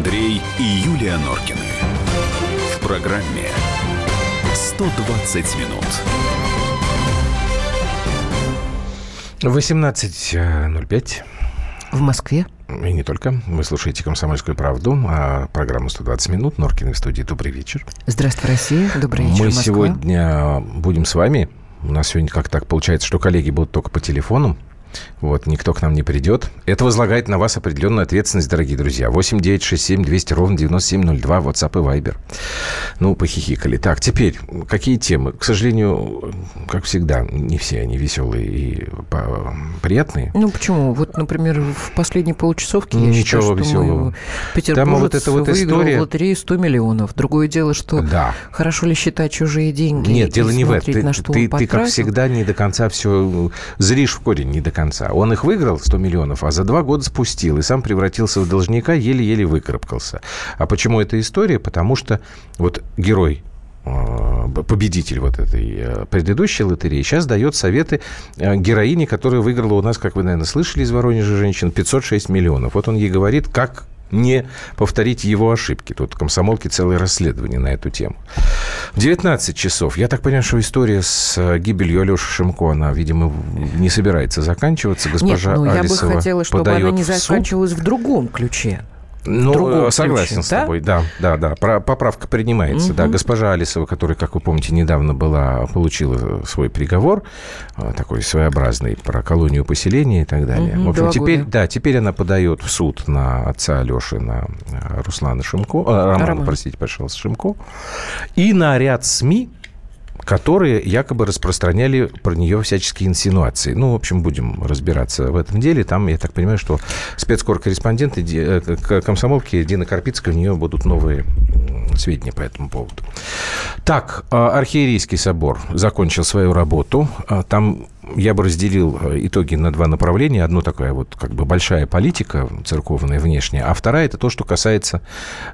Андрей и Юлия Норкины. В программе 120 минут. 18.05. В Москве. И не только. Вы слушаете «Комсомольскую правду», а программу «120 минут». Норкин в студии. Добрый вечер. Здравствуй, Россия. Добрый вечер, Мы Москва. сегодня будем с вами. У нас сегодня как так получается, что коллеги будут только по телефону. Вот, никто к нам не придет. Это возлагает на вас определенную ответственность, дорогие друзья. 8 9 6 7 200 ровно 9702, WhatsApp и Viber. Ну, похихикали. Так, теперь, какие темы? К сожалению, как всегда, не все они веселые и приятные. Ну, почему? Вот, например, в последней получасовке я Ничего считаю, что веселого. Петербург Там вот эта вот выиграл история- в лотерею 100 миллионов. Другое дело, что Да. хорошо ли считать чужие деньги Нет, дело не в этом. Ты, ты, ты, как всегда, не до конца все зришь в корень, не до конца. Он их выиграл, 100 миллионов, а за два года спустил и сам превратился в должника, еле-еле выкарабкался. А почему эта история? Потому что вот герой э, победитель вот этой э, предыдущей лотереи, сейчас дает советы э, героине, которая выиграла у нас, как вы, наверное, слышали из Воронежа женщин, 506 миллионов. Вот он ей говорит, как не повторить его ошибки. Тут комсомолки целое расследование на эту тему. В 19 часов. Я так понимаю, что история с э, гибелью Алеши Шимко, она, видимо, не собирается заканчиваться. Нет, Госпожа ну я бы хотела, чтобы она не в заканчивалась в другом ключе. Ну, другом э, согласен ключе, с да? тобой, да, да, да. Про- поправка принимается, да. Госпожа Алисова, которая, как вы помните, недавно была, получила свой приговор, э, такой своеобразный, про колонию поселения и так далее. Мгм, в общем, теперь, года. да, теперь она подает в суд на отца Алеши, на э, Руслана Шимко, э, Романа, Роман. простите, пожалуйста, Шимко, и на ряд СМИ, которые якобы распространяли про нее всяческие инсинуации. Ну, в общем, будем разбираться в этом деле. Там, я так понимаю, что спецкор-корреспонденты Ди- э, комсомолки Дина Карпицкая, у нее будут новые сведения по этому поводу. Так, э, Архиерейский собор закончил свою работу. Э, Там я бы разделил э, итоги на два направления. Одно такая вот как бы большая политика церковная внешняя, а вторая это то, что касается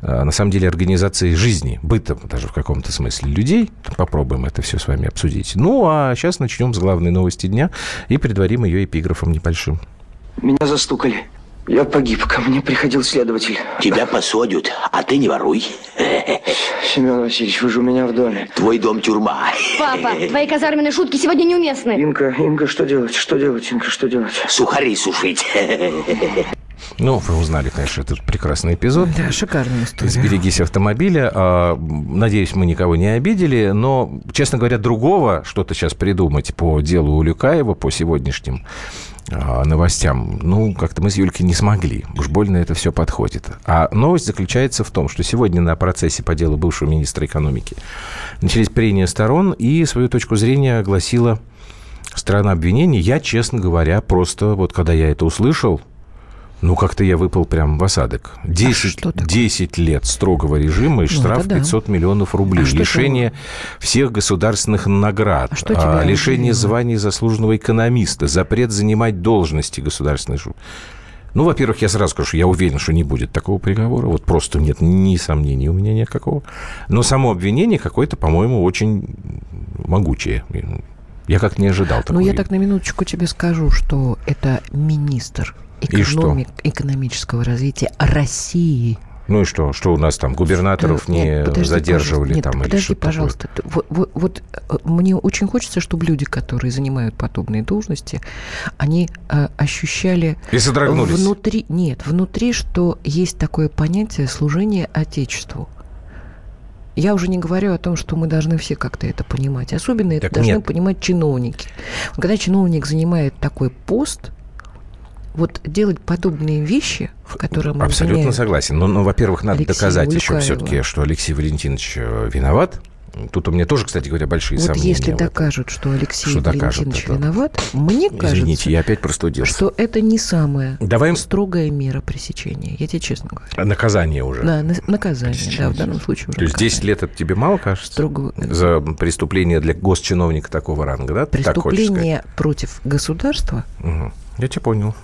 э, на самом деле организации жизни, быта даже в каком-то смысле людей. Попробуем это все с вами обсудить. Ну, а сейчас начнем с главной новости дня и предварим ее эпиграфом небольшим. Меня застукали. Я погиб, ко мне приходил следователь. Тебя посадят, а ты не воруй. Семен Васильевич, вы же у меня в доме. Твой дом тюрьма. Папа, твои казарменные шутки сегодня неуместны. Инка, Инка, что делать? Что делать, Инка, что делать? Сухари сушить. Ну, вы узнали, конечно, этот прекрасный эпизод. Да, шикарная история. Сберегись автомобиля. А, Надеюсь, мы никого не обидели, но, честно говоря, другого что-то сейчас придумать по делу Улюкаева, по сегодняшним новостям, ну, как-то мы с Юлькой не смогли. Уж больно это все подходит. А новость заключается в том, что сегодня на процессе по делу бывшего министра экономики начались прения сторон, и свою точку зрения огласила сторона обвинений. Я, честно говоря, просто вот когда я это услышал, ну, как-то я выпал прям в осадок. 10, что такое? 10 лет строгого режима и Ну, штраф это да. 500 миллионов рублей. А лишение всех государственных наград. А что тебя лишение удивило? звания заслуженного экономиста. Запрет занимать должности государственной. Ну, во-первых, я сразу скажу, что я уверен, что не будет такого приговора. Вот просто нет ни сомнений у меня никакого. Но само обвинение какое-то, по-моему, очень могучее. Я как не ожидал такого. Ну, я так на минуточку тебе скажу, что это министр И что? экономик, экономического развития России. Ну и что? Что у нас там губернаторов не нет, подожди, задерживали там Нет, или подожди, что-то такое? пожалуйста. Вот, вот- вот, э, мне очень хочется, чтобы люди, которые занимают подобные должности, они э, ощущали И содрогнулись. внутри, нет, внутри, что есть такое понятие служение Отечеству. Я уже не говорю о том, что мы должны все как-то это понимать. Особенно это Так должны нет. понимать чиновники. Когда чиновник занимает такой пост, вот делать подобные вещи, в котором Абсолютно обвиняют согласен. Но, но, во-первых, надо Алексея доказать еще Улюкаева. все-таки, что Алексей Валентинович э, виноват. Тут у меня тоже, кстати говоря, большие Вот сомнения. если докажут, что Алексей Что Валентинович это? виноват, мне кажется, Извините, я опять простудился. что это не самая Давай им- строгая мера пресечения. Я тебе честно говорю. Наказание уже. Да, на- наказание, да, в данном случае уже То есть 10 наказание. лет это тебе мало, кажется? Строгого- За преступление для госчиновника такого ранга, да? Преступление против государства, Мгм. Я тебя понял.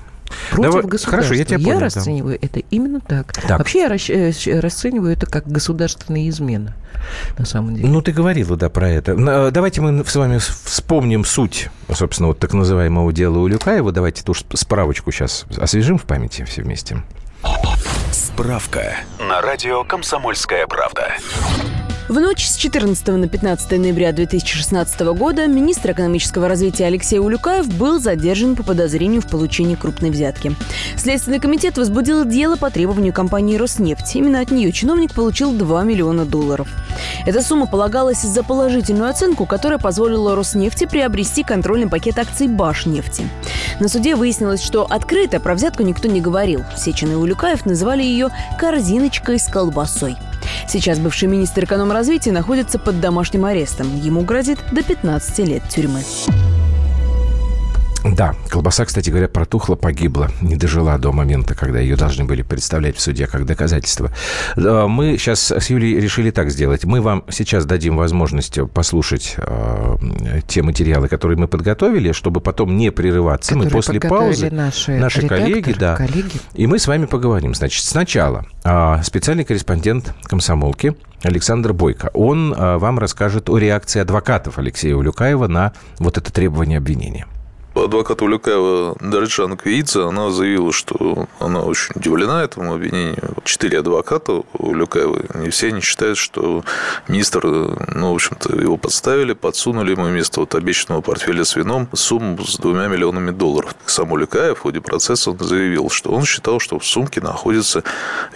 Против Давай- государства. хорошо, я тебя понял, да. расцениваю это именно так. Так. Вообще я э, расцениваю это как государственная измена, на самом деле. Ну, ты говорила, да, про это. На- Давайте мы с вами вспомним суть, собственно, вот так называемого дела Улюкаева. Давайте ту справочку сейчас освежим в памяти все вместе. Справка на радио «Комсомольская правда». В ночь с 14 на 15 ноября 2016 года министр экономического развития Алексей Улюкаев был задержан по подозрению в получении крупной взятки. Следственный комитет возбудил дело по требованию компании «Роснефть». Именно от нее чиновник получил 2 миллиона долларов. Эта сумма полагалась за положительную оценку, которая позволила Роснефти приобрести контрольный пакет акций Башнефти. На суде выяснилось, что открыто про взятку никто не говорил. Сечин и Улюкаев называли ее «корзиночкой с колбасой». Сейчас бывший министр экономразвития находится под домашним арестом. Ему грозит до 15 лет тюрьмы. Да, колбаса, кстати говоря, протухла, погибла, не дожила до момента, когда ее должны были представлять в суде как доказательство. Мы сейчас с Юлей решили так сделать. Мы вам сейчас дадим возможность послушать э, те материалы, которые мы подготовили, чтобы потом не прерываться. Которые мы после паузы наши, наши коллеги, да, коллеги. и мы с вами поговорим. Значит, сначала э, специальный корреспондент комсомолки Александр Бойко. Он э, вам расскажет о реакции адвокатов Алексея Улюкаева на вот это требование обвинения адвокат Улюкаева Дариджан Квиидзе, она заявила, что она очень удивлена этому обвинению. Четыре адвоката Улюкаева, не все они считают, что министр, ну, в общем-то, его подставили, подсунули ему вместо вот обещанного портфеля с вином сумму с двумя миллионами долларов. Сам Улюкаев в ходе процесса он заявил, что он считал, что в сумке находится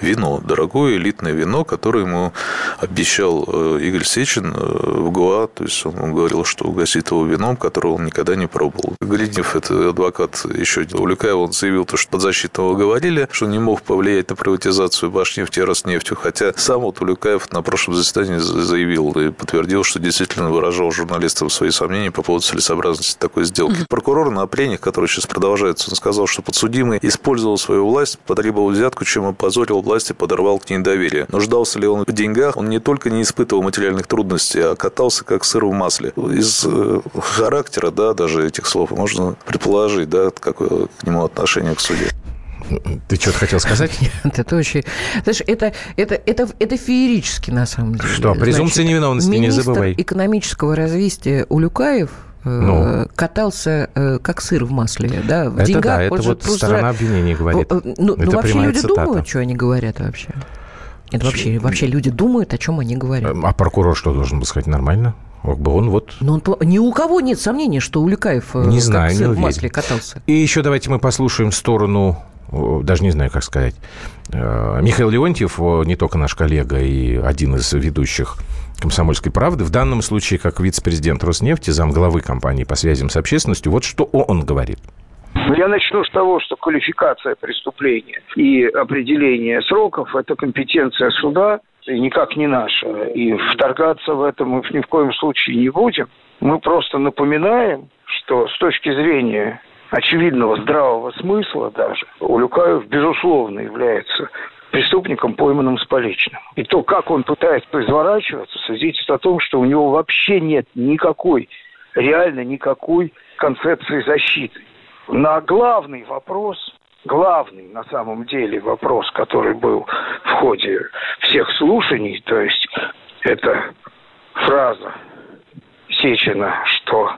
вино, дорогое элитное вино, которое ему обещал э, Игорь Сечин э, в ГУА. То есть он говорил, что угостит его вином, которого он никогда не пробовал. Леднев, это адвокат еще Улюкаева, он заявил, то, что подзащитного говорили, что не мог повлиять на приватизацию Башнефти и Роснефтью, хотя сам вот Улюкаев на прошлом заседании заявил и подтвердил, что действительно выражал журналистам свои сомнения по поводу целесообразности такой сделки. Прокурор на прениях, который сейчас продолжается, он сказал, что подсудимый использовал свою власть, потребовал взятку, чем опозорил власть и подорвал к ней доверие. Нуждался ли он в деньгах, он не только не испытывал материальных трудностей, а катался как сыр в масле. Из э, характера, да, даже этих слов можно можно предположить, да, какое к нему отношение к суде. Ты что-то хотел сказать? Нет, это очень... Знаешь, это, это, это, это феерически, на самом деле. Что, презумпция Значит, невиновности, не забывай. экономического развития Улюкаев э, ну. катался э, как сыр в масле, да, в это деньгах. Да, это вот просто... сторона обвинения говорит. Ну, ну это вообще люди цитата. думают, что они говорят вообще. Это вообще, вообще люди думают, о чем они говорят. А прокурор что должен был сказать? Нормально? Как бы он вот... Но он, ни у кого нет сомнений, что Улюкаев э, не знаю, не в масле катался. И еще давайте мы послушаем сторону даже не знаю, как сказать. Э, Михаил Леонтьев, не только наш коллега и один из ведущих «Комсомольской правды», в данном случае как вице-президент Роснефти, замглавы компании по связям с общественностью, вот что он говорит. Ну, я начну с того, что квалификация преступления и определение сроков – это компетенция суда, и никак не наша. И вторгаться в это мы ни в коем случае не будем. Мы просто напоминаем, что с точки зрения очевидного здравого смысла даже, Улюкаев, безусловно, является преступником, пойманным с поличным. И то, как он пытается изворачиваться, свидетельствует о том, что у него вообще нет никакой, реально никакой концепции защиты. На главный вопрос главный на самом деле вопрос, который был в ходе всех слушаний, то есть это фраза Сечина, что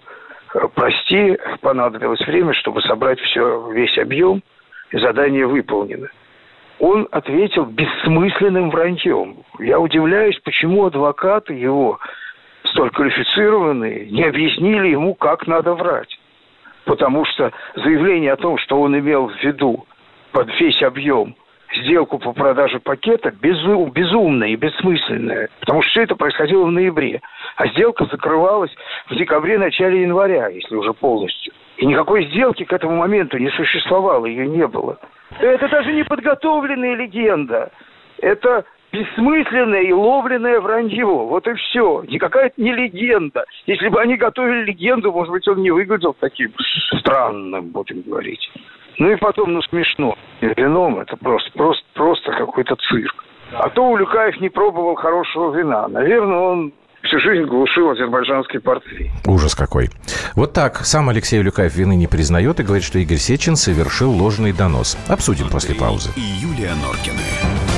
э, прости, понадобилось время, чтобы собрать все, весь объем, и задание выполнено. Он ответил бессмысленным враньем. Я удивляюсь, почему адвокаты его, столь квалифицированные, не объяснили ему, как надо врать потому что заявление о том, что он имел в виду под весь объем сделку по продаже пакета безум, безумная и бессмысленная, потому что все это происходило в ноябре, а сделка закрывалась в декабре-начале января, если уже полностью. И никакой сделки к этому моменту не существовало, ее не было. Это даже не подготовленная легенда. Это бессмысленное и ловленное вранье. Вот и все. Никакая не легенда. Если бы они готовили легенду, может быть, он не выглядел таким странным, будем говорить. Ну и потом, ну смешно. Вином это просто, просто, просто какой-то цирк. А то Улюкаев не пробовал хорошего вина. Наверное, он всю жизнь глушил азербайджанский портфель. Ужас какой. Вот так. Сам Алексей Улюкаев вины не признает и говорит, что Игорь Сечин совершил ложный донос. Обсудим Андрей после паузы. И Юлия Норкины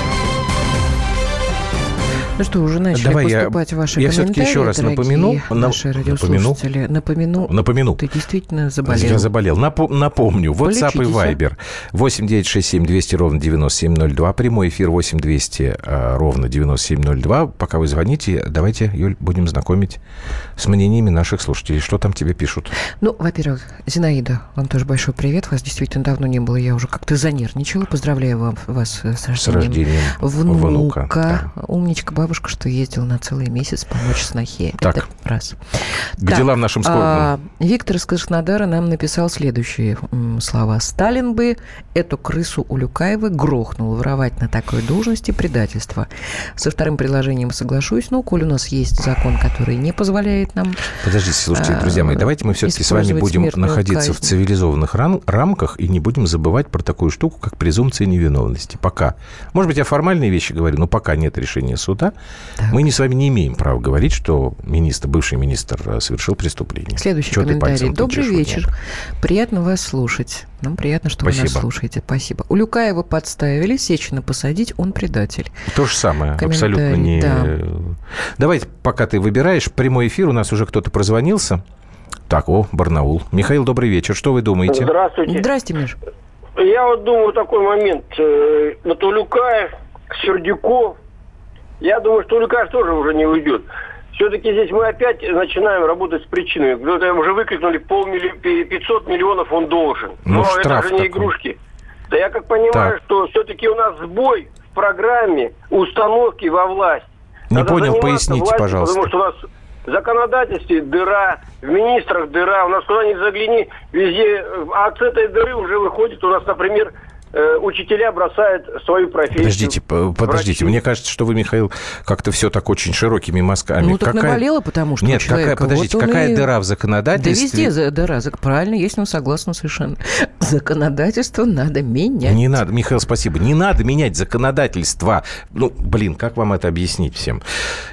Ну что, уже начали Давай я- поступать ваши я комментарии, еще раз напомяну. На- наши радиослушатели. Напомяну. Напомяну. Ты действительно заболел. Я заболел. Напо- напомню, WhatsApp и Полечитесь, а? Viber 8 967 200 ровно 9702. Прямой эфир 8 200 э, ровно 9702. Пока вы звоните, давайте, Юль, будем знакомить с мнениями наших слушателей. Что там тебе пишут? Ну, во-первых, Зинаида, вам тоже большой привет. Вас действительно давно не было. Я уже как-то занервничала. Поздравляю вам, вас э, с рождением, С рождением внука. внука, Умничка бабушка, что ездила на целый месяц помочь снохе. Так. Это раз. К Так, делам нашим скорбным. а, Виктор из Краснодара нам написал следующие м, слова. Сталин бы эту крысу Улюкаева грохнул. Воровать на такой должности предательство. Со вторым предложением соглашусь. Но, коль у нас есть закон, который не позволяет нам Подождите, слушайте, друзья мои, а, давайте мы все-таки с вами будем находиться в казнь. цивилизованных рам- рамках и не будем забывать про такую штуку, как презумпция невиновности. Пока. Может быть, я формальные вещи говорю, но пока нет решения суда, мы не с вами не имеем права говорить, что министр, бывший министр э, совершил преступление. Следующий ты комментарий. Добрый вечер. Приятно вас слушать. Нам приятно, что вы нас Спасибо. слушаете. Спасибо. Улюкаева подставили, Сечина посадить, он предатель. То же самое, Комментарий, абсолютно не... да. Давайте, пока ты выбираешь, прямой эфир, у нас уже кто-то прозвонился. Так, о, Барнаул. Михаил, добрый вечер. Что вы думаете? Здравствуйте. Здрасте, Миш. Я вот думаю такой момент. Э, Вот Улюкаев, Сердюков. Я думаю, что Улюкаев тоже уже не уйдет. Все-таки здесь мы опять начинаем работать с причинами. Кто-то уже выкрикнули полмилли- пи- 500 миллионов он должен. Ну, Но это же не такой. игрушки. Да я как понимаю, Так. что все-таки у нас сбой в программе установки во власть. Не Надо понял, поясните, властью, пожалуйста. Потому что у нас в законодательстве дыра, в министрах дыра, у нас куда ни загляни, везде. А от этой дыры уже выходит у нас, например, учителя бросают свою профессию. Подождите, подождите. Врачи. Мне кажется, что вы, Михаил, как-то все так очень широкими мазками. Ну, так Какая- наболело, потому что Нет, какая, человека подождите, вот какая и- дыра в Да законодательстве? везде за- дыра. Правильно, я с ним согласна совершенно. Законодательство надо менять. Не надо, Михаил, спасибо. Не надо менять законодательство. Ну, блин, как вам это объяснить всем?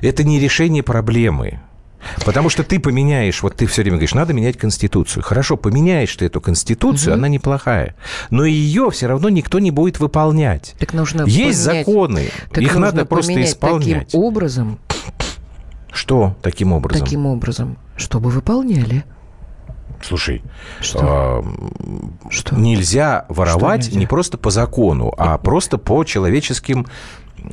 Это не решение проблемы. Потому что ты поменяешь, вот ты все время говоришь, надо менять Конституцию. Хорошо, поменяешь ты эту Конституцию, она неплохая. Но ее все равно никто не будет выполнять. Так нужно Есть поменять- законы, так их надо просто исполнять. Таким образом, Что таким образом? таким образом, чтобы выполняли. Слушай, Что? а, нельзя воровать нельзя? не просто по закону, а просто по человеческим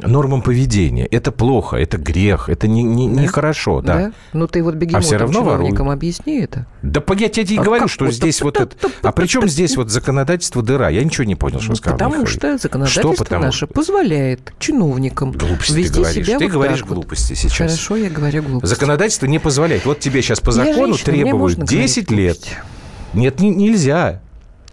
нормам поведения. Это плохо, это грех, это не, не, нехорошо, да. Да? Ну ты вот бегемотам, А всё равно чиновникам воруют. объясни это. Да я тебе и А говорю, что вот здесь вот это... А при чем здесь вот законодательство дыра? Я ничего не понял, что сказал потому что законодательство Что потому наше позволяет чиновникам Глупости ты вести говоришь. себя Ты вот говоришь так вот. глупости сейчас. Хорошо, я говорю глупости. Законодательство не позволяет. Вот тебе сейчас по закону женщина, требуют можно 10 говорить лет. Нет, не- нельзя.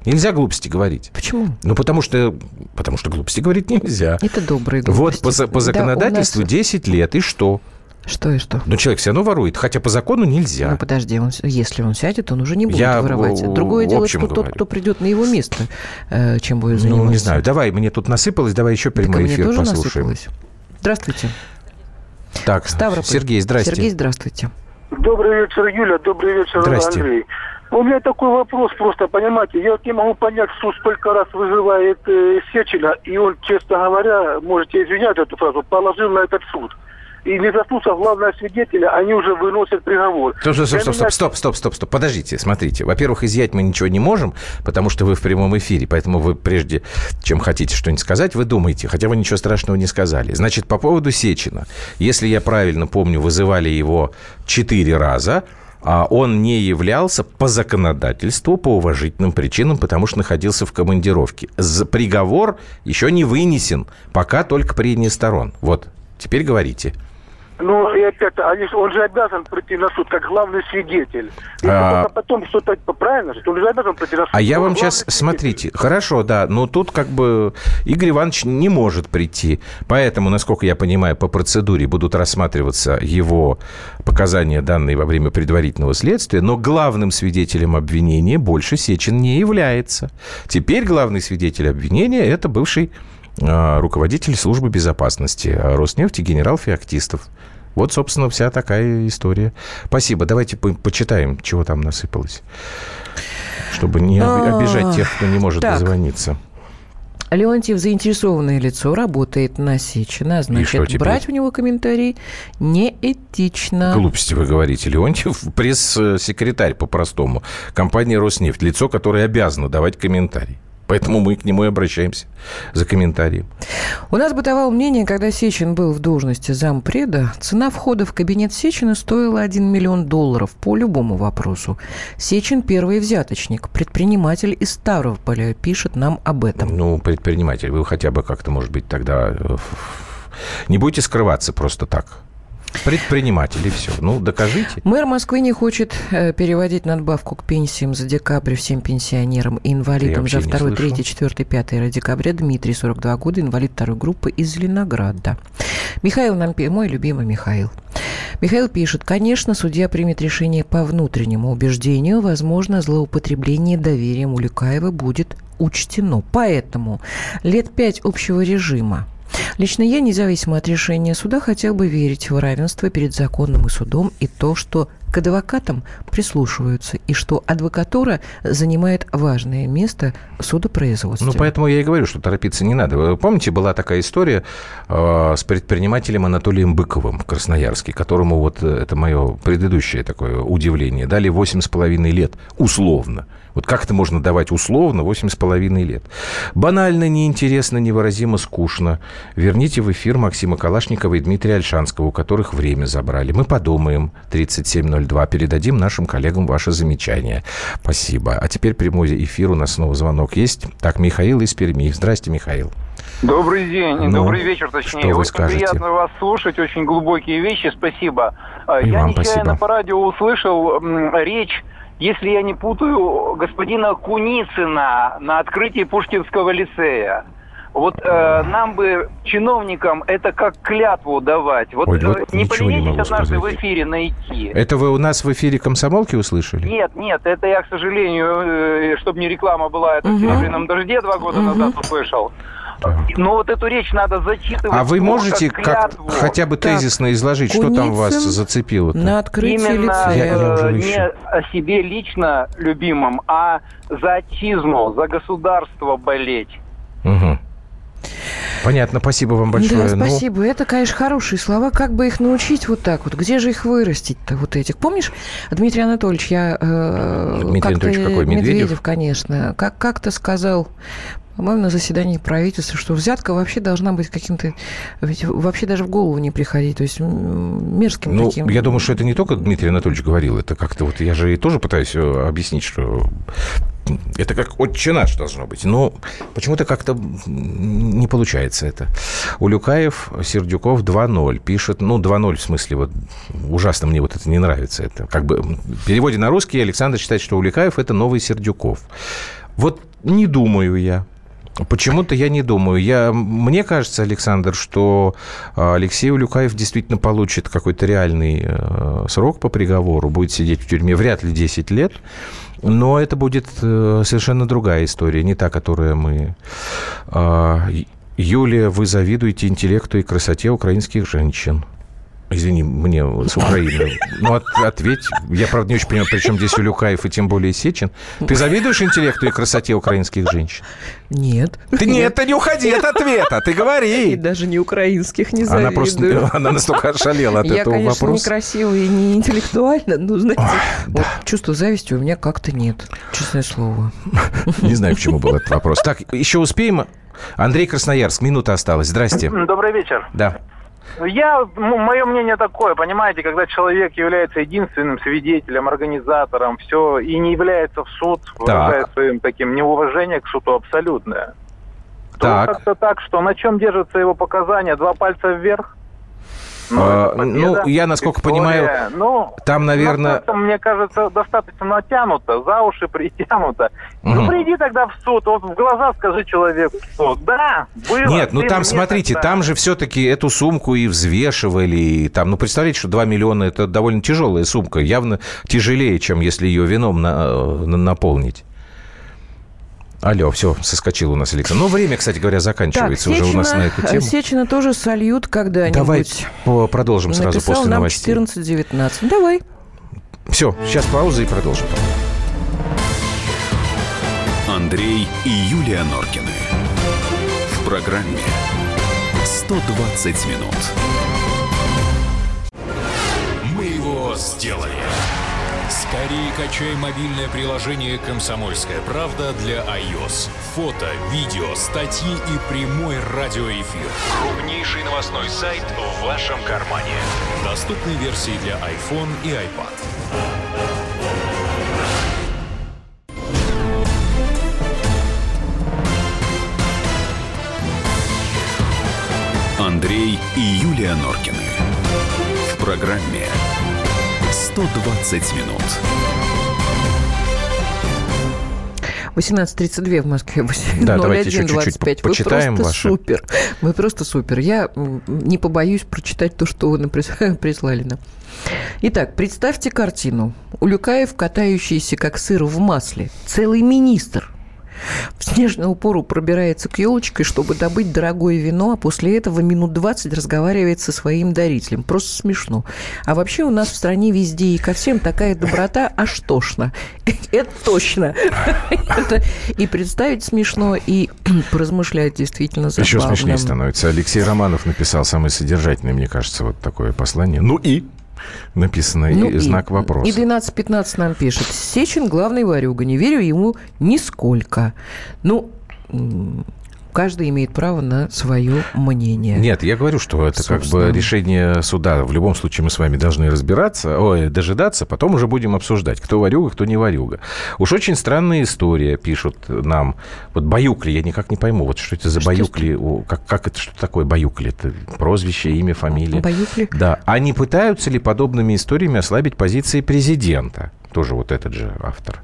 Нельзя глупости говорить. Почему? Ну, потому что, потому что глупости говорить нельзя. Это добрые Вот глупости. по, за- по Да, законодательству у нас- 10 лет, и что? Что и что? Ну, человек все равно ворует, хотя по закону нельзя. Ну, подожди, он, если он сядет, он уже не будет Я воровать. Другое дело, что тот, говорю. кто придет на его место, э, чем будет заниматься. ну, не знаю. Давай, мне тут насыпалось, давай еще Так, прямой мне эфир тоже послушаем. насыпалось. Здравствуйте. Так, Ставрополь. Сергей, здрасте. Сергей, здравствуйте. Добрый вечер, Юля. Добрый вечер, Здрасте. Андрей. У меня такой вопрос просто, понимаете, я вот не могу понять, что столько раз вызывает э, Сечина, и он, честно говоря, можете извинять эту фразу, положил на этот суд. И не заслушав главного свидетеля, они уже выносят приговор. Стоп, стоп, стоп, стоп, стоп, стоп, стоп, стоп. Подождите, смотрите. Во-первых, изъять мы ничего не можем, потому что вы в прямом эфире, поэтому вы прежде, чем хотите что-нибудь сказать, вы думаете, хотя вы ничего страшного не сказали. Значит, по поводу Сечина. Если я правильно помню, вызывали его четыре раза, он не являлся по законодательству, по уважительным причинам, потому что находился в командировке. Приговор еще не вынесен, пока только прения сторон. Вот, теперь говорите. Ну, и опять, они он же обязан прийти на суд как главный свидетель. Если А- потом что-то правильно, же, он же обязан прийти на суд. А я вам сейчас, смотрите, хорошо, да, но тут как бы Игорь Иванович не может прийти. Поэтому, насколько я понимаю, по процедуре будут рассматриваться его показания, данные во время предварительного следствия, но главным свидетелем обвинения больше Сечин не является. Теперь главный свидетель обвинения – это бывший руководитель службы безопасности Роснефти генерал Феоктистов. Вот, собственно, вся такая история. Спасибо. Давайте по- почитаем, чего там насыпалось. Чтобы не об- обижать тех, кто не может Так. дозвониться. Леонтьев заинтересованное лицо, работает на Сечина, значит, брать у него комментарий неэтично. Глупости вы говорите. Леонтьев – пресс-секретарь по-простому. Компания «Роснефть». Лицо, которое обязано давать комментарий. Поэтому мы к нему и обращаемся за комментарием. У нас бытовало мнение, когда Сечин был в должности зампреда, цена входа в кабинет Сечина стоила 1 миллион долларов по любому вопросу. Сечин – первый взяточник, предприниматель из Ставрополя, пишет нам об этом. Ну, предприниматель, вы хотя бы как-то, может быть, тогда... э, Не будете скрываться просто так. Предприниматель, и все. Ну, докажите. Мэр Москвы не хочет э, переводить надбавку к пенсиям за декабрь всем пенсионерам и инвалидам за не 2, слышал. 3, 4, 5 декабря. Дмитрий, 42 года, инвалид второй группы из Зеленограда. Михаил нам, мой любимый Михаил. Михаил пишет, конечно, судья примет решение по внутреннему убеждению, возможно, злоупотребление доверием Улюкаева будет учтено. Поэтому лет пять общего режима Лично я, независимо от решения суда, хотел бы верить в равенство перед законом и судом и то, что к адвокатам прислушиваются, и что адвокатура занимает важное место в судопроизводстве. Ну, поэтому я и говорю, что торопиться не надо. Вы помните, была такая история э, с предпринимателем Анатолием Быковым в Красноярске, которому вот это мое предыдущее такое удивление. Дали 8,5 лет условно. Вот как это можно давать условно 8,5 лет? Банально, неинтересно, невыразимо скучно. Верните в эфир Максима Калашникова и Дмитрия Альшанского, у которых время забрали. Мы подумаем. 3702. Передадим нашим коллегам ваши замечания. Спасибо. А теперь прямой эфир. У нас снова звонок есть. Так, Михаил из Перми. Здрасте, Михаил. Добрый день, Ну, добрый вечер, точнее. что вы Очень скажете? приятно вас слушать, очень глубокие вещи, спасибо. И я вам нечаянно спасибо. по радио услышал речь, если я не путаю, господина Куницына на открытии Пушкинского лицея. Вот э, нам бы, чиновникам, это как клятву давать. Вот, Ой, э, вот не ничего не поленитесь могу однажды сказать. в эфире найти. Это вы у нас в эфире комсомолки услышали? Нет, нет, это я, к сожалению, чтобы не реклама была, это в «Серебряном дожде» два года назад услышал. Но вот эту речь надо зачитывать. А вы можете как хотя бы Так, тезисно изложить, что там вас зацепило? на открытии лицея. Я- я уже э, ищу. не о себе лично любимом, а за отчизну, за государство болеть. Мгм. Понятно, спасибо вам большое. Да, Ну, спасибо. Это, конечно, хорошие слова. Как бы их научить вот так вот? Где же их вырастить-то, вот этих? Помнишь, Дмитрий Анатольевич, я... э, Дмитрий Анатольевич какой, Медведев? конечно. Как- как-то сказал по-моему, на заседании правительства, что взятка вообще должна быть каким-то... Ведь вообще даже в голову не приходить. То есть мерзким ну, таким. я думаю, что это не только Дмитрий Анатольевич говорил, это как-то вот я же и тоже пытаюсь э, объяснить, что это как отче наш должно быть. Но почему-то как-то не получается это. Улюкаев, Сердюков 2-0 пишет, ну, 2-0 в смысле, вот ужасно мне вот это не нравится. Это как бы в переводе на русский Александр считает, что Улюкаев – это новый Сердюков. Вот не думаю я. Почему-то я не думаю. Я, мне кажется, Александр, что а, Алексей Улюкаев действительно получит какой-то реальный э, срок по приговору, будет сидеть в тюрьме вряд ли 10 лет, но это будет э, совершенно другая история, не та, которая мы... А, Юлия, вы завидуете интеллекту и красоте украинских женщин. Извини, мне с Украины. Ну, от- ответь. Я, правда, не очень понимаю, при чем здесь Улюкаев и тем более Сечин. Ты завидуешь интеллекту и красоте украинских женщин? Нет. Ты нет, ты не уходи от ответа, ты И говори. даже не украинских не Она завидую. просто, она настолько ошалела от Я, этого конечно, вопроса. некрасиво и не интеллектуально, но, знаете, вот чувства зависти у меня как-то нет, честное слово. Не знаю, к чему был этот вопрос. Так, еще успеем? Андрей Красноярск, минута осталась. Здрасте. Добрый вечер. Да. Я, мое мнение такое, понимаете, когда человек является единственным свидетелем, организатором, все, и не является в суд, выражая своим таким неуважение к суду абсолютное, то Так. как-то так, что на чем держатся его показания? Два пальца вверх? А, ну, я, насколько понимаю, ну, там, наверное... Это, мне кажется, достаточно натянуто, за уши притянуто. Мгм. Ну, приди тогда в суд, вот в глаза скажи человеку, что да, было. Нет, ну там, смотрите, тогда- там же все-таки эту сумку и взвешивали. И там, ну, представляете, что 2 миллиона – это довольно тяжелая сумка. Явно тяжелее, чем если ее вином на- на- наполнить. Алло, все, соскочил у нас Александр. Но время, кстати говоря, заканчивается уже у нас на эту тему. Сечина тоже сольют когда-нибудь. Давай продолжим сразу Написал после нам новостей. 14-19. Давай. Все, сейчас пауза и продолжим. Андрей и Юлия Норкины. В программе 120 минут. Мы его сделали. Скорее качай мобильное приложение «Комсомольская правда» для iOS. Фото, видео, статьи и прямой радиоэфир. Крупнейший новостной сайт в вашем кармане. Доступны версии для iPhone и iPad. Андрей и Юлия Норкины. В программе 120 минут. 18.32 в Москве. Да, давайте еще чуть-чуть 01.25. почитаем Вы просто ваши. супер. Вы просто супер. Я не побоюсь прочитать то, что вы прислали нам. Итак, представьте картину. Улюкаев, катающийся как сыр в масле. Целый министр. В снежную пору пробирается к елочке, чтобы добыть дорогое вино, а после этого минут 20 разговаривает со своим дарителем. Просто смешно. А вообще у нас в стране везде и ко всем такая доброта аж тошно. Это точно. Это и представить смешно, и поразмышлять действительно забавно. Еще смешнее становится. Алексей Романов написал самое содержательное, мне кажется, вот такое послание. Ну и написано, Ну и, знак вопроса. И 12-15 нам пишет. Сечин главный варюга. Не верю ему нисколько. Ну, каждый имеет право на свое мнение. Нет, я говорю, что это как бы Собственно. решение суда. В любом случае мы с вами должны разбираться, ой, дожидаться, потом уже будем обсуждать, кто варюга, кто не варюга. Уж очень странная история, пишут нам. Вот баюкли, я никак не пойму, вот что это за баюкли, у- как, как это, что такое баюкли? Это прозвище, имя, фамилия? Баюкли? Да. А не пытаются ли подобными историями ослабить позиции президента? Тоже вот этот же автор.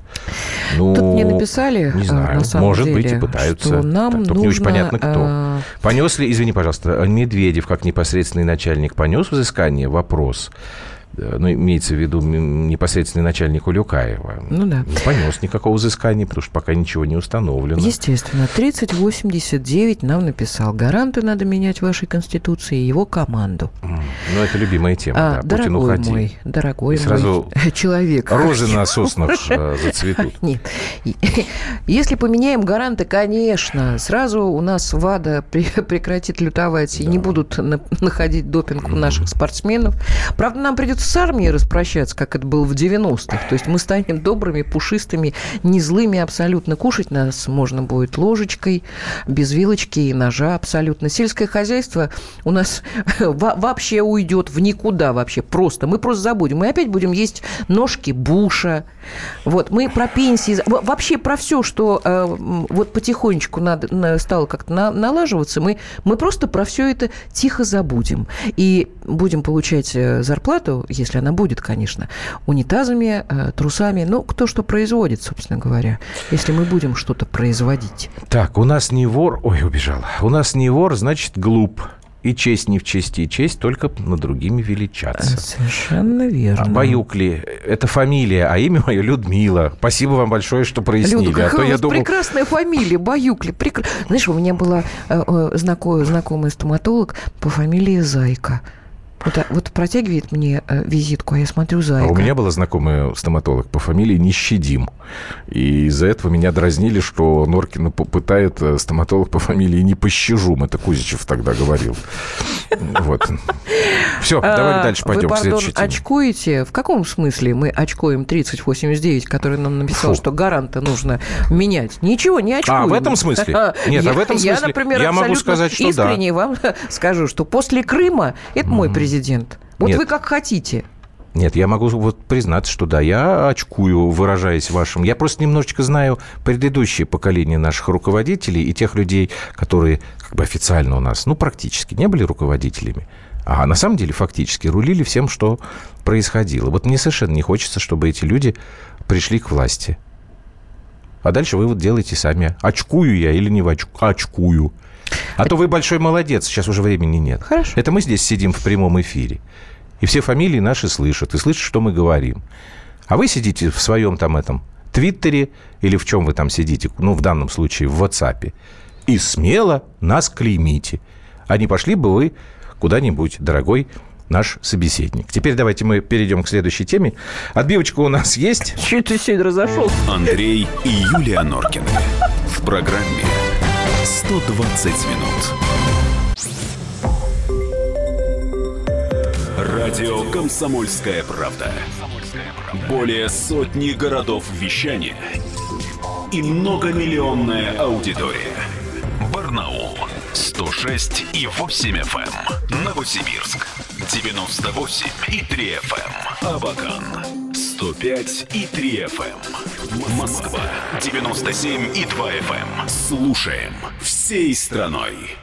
Ну, Тут мне написали, не э, знаю, на самом может быть, и деле, пытаются. что нам Так, только не очень нужно, понятно, кто. э, Понес ли, извини, пожалуйста, Медведев, как непосредственный начальник, понес взыскание? Вопрос. Э, Ну, имеется в виду непосредственный начальник Улюкаева. Ну да. Не понес никакого взыскания, потому что пока ничего не установлено. Естественно, 3089 нам написал. Гаранты надо менять вашей Конституции и его команду. Ну, это любимая тема, А, да. Путин, дорогой уходи. мой, дорогой И сразу мой человек. Розы на соснах зацветут. Нет. Если поменяем гаранты, конечно, сразу у нас ВАДА пре- прекратит лютовать и не будут на- находить допинг у наших спортсменов. Правда, нам придется с армией распрощаться, как это было в 90-х. То есть мы станем добрыми, пушистыми, не злыми абсолютно. Кушать нас можно будет ложечкой, без вилочки и ножа абсолютно. Сельское хозяйство у нас во- вообще уйдет в никуда вообще. Просто. Мы просто забудем. Мы опять будем есть ножки Буша. Вот. Мы про пенсии, вообще про все, что э, вот потихонечку надо, на- стало как-то на- налаживаться, мы, мы просто про все это тихо забудем. И будем получать э, зарплату, если она будет, конечно, унитазами, э, трусами, ну, кто что производит, собственно говоря, если мы будем что-то производить. Так, у нас не вор... Ой, убежала. У нас не вор, значит, глуп. И честь не в чести, и честь только над другими величаться. Совершенно верно. А Баюкли – это фамилия, а имя мое Людмила. Спасибо вам большое, что прояснили. Люда, а то я думал... прекрасная фамилия, Баюкли. прекра- Знаешь, у меня была э, э, знако- знакомый стоматолог по фамилии Зайка. Вот, а- вот протягивает мне э, визитку, а я смотрю А Зайка. у меня была знакомая стоматолог по фамилии Нищедим. И из-за этого меня дразнили, что Норкина попытает э, стоматолог по фамилии Непощажум. Это Кузичев тогда говорил. Вот. Все, А, дальше пойдем Вы, пардон, очкуете? В каком смысле мы очкуем 3089, который нам написал, что гаранта нужно менять? Ничего, не очкуем. А, в этом смысле? Нет, а я, в этом Я, смысле например, я могу сказать, что искренне вам скажу, что после Крыма это мой президент. Вот Нет. вы как хотите. Нет, я могу вот признаться, что да, я очкую, выражаясь вашим. Я просто немножечко знаю предыдущее поколение наших руководителей и тех людей, которые как бы официально у нас, ну, практически не были руководителями, А на самом деле фактически рулили всем, что происходило. Вот мне совершенно не хочется, чтобы эти люди пришли к власти. А дальше вывод делайте сами. Очкую я или не очку? очкую? А то вы большой молодец, сейчас уже времени нет. Хорошо. Это мы здесь сидим в прямом эфире. И все фамилии наши слышат, и слышат, что мы говорим. А вы сидите в своем там этом Твиттере или в чем вы там сидите, ну, в данном случае в WhatsApp, и смело нас клеймите. А не пошли бы вы куда-нибудь, дорогой наш собеседник. Теперь давайте мы перейдем к следующей теме. Отбивочка у нас есть. Чуть ты сегодня разошел. Андрей и Юлия Норкины. В программе 120 минут. Радио «Комсомольская правда». Более сотни городов вещания и многомиллионная аудитория. Барнаул 106 и 8 FM. Новосибирск 98 и 3 FM. Абакан 105 и 3 FM. Москва 97 и 2 FM. Слушаем всей страной.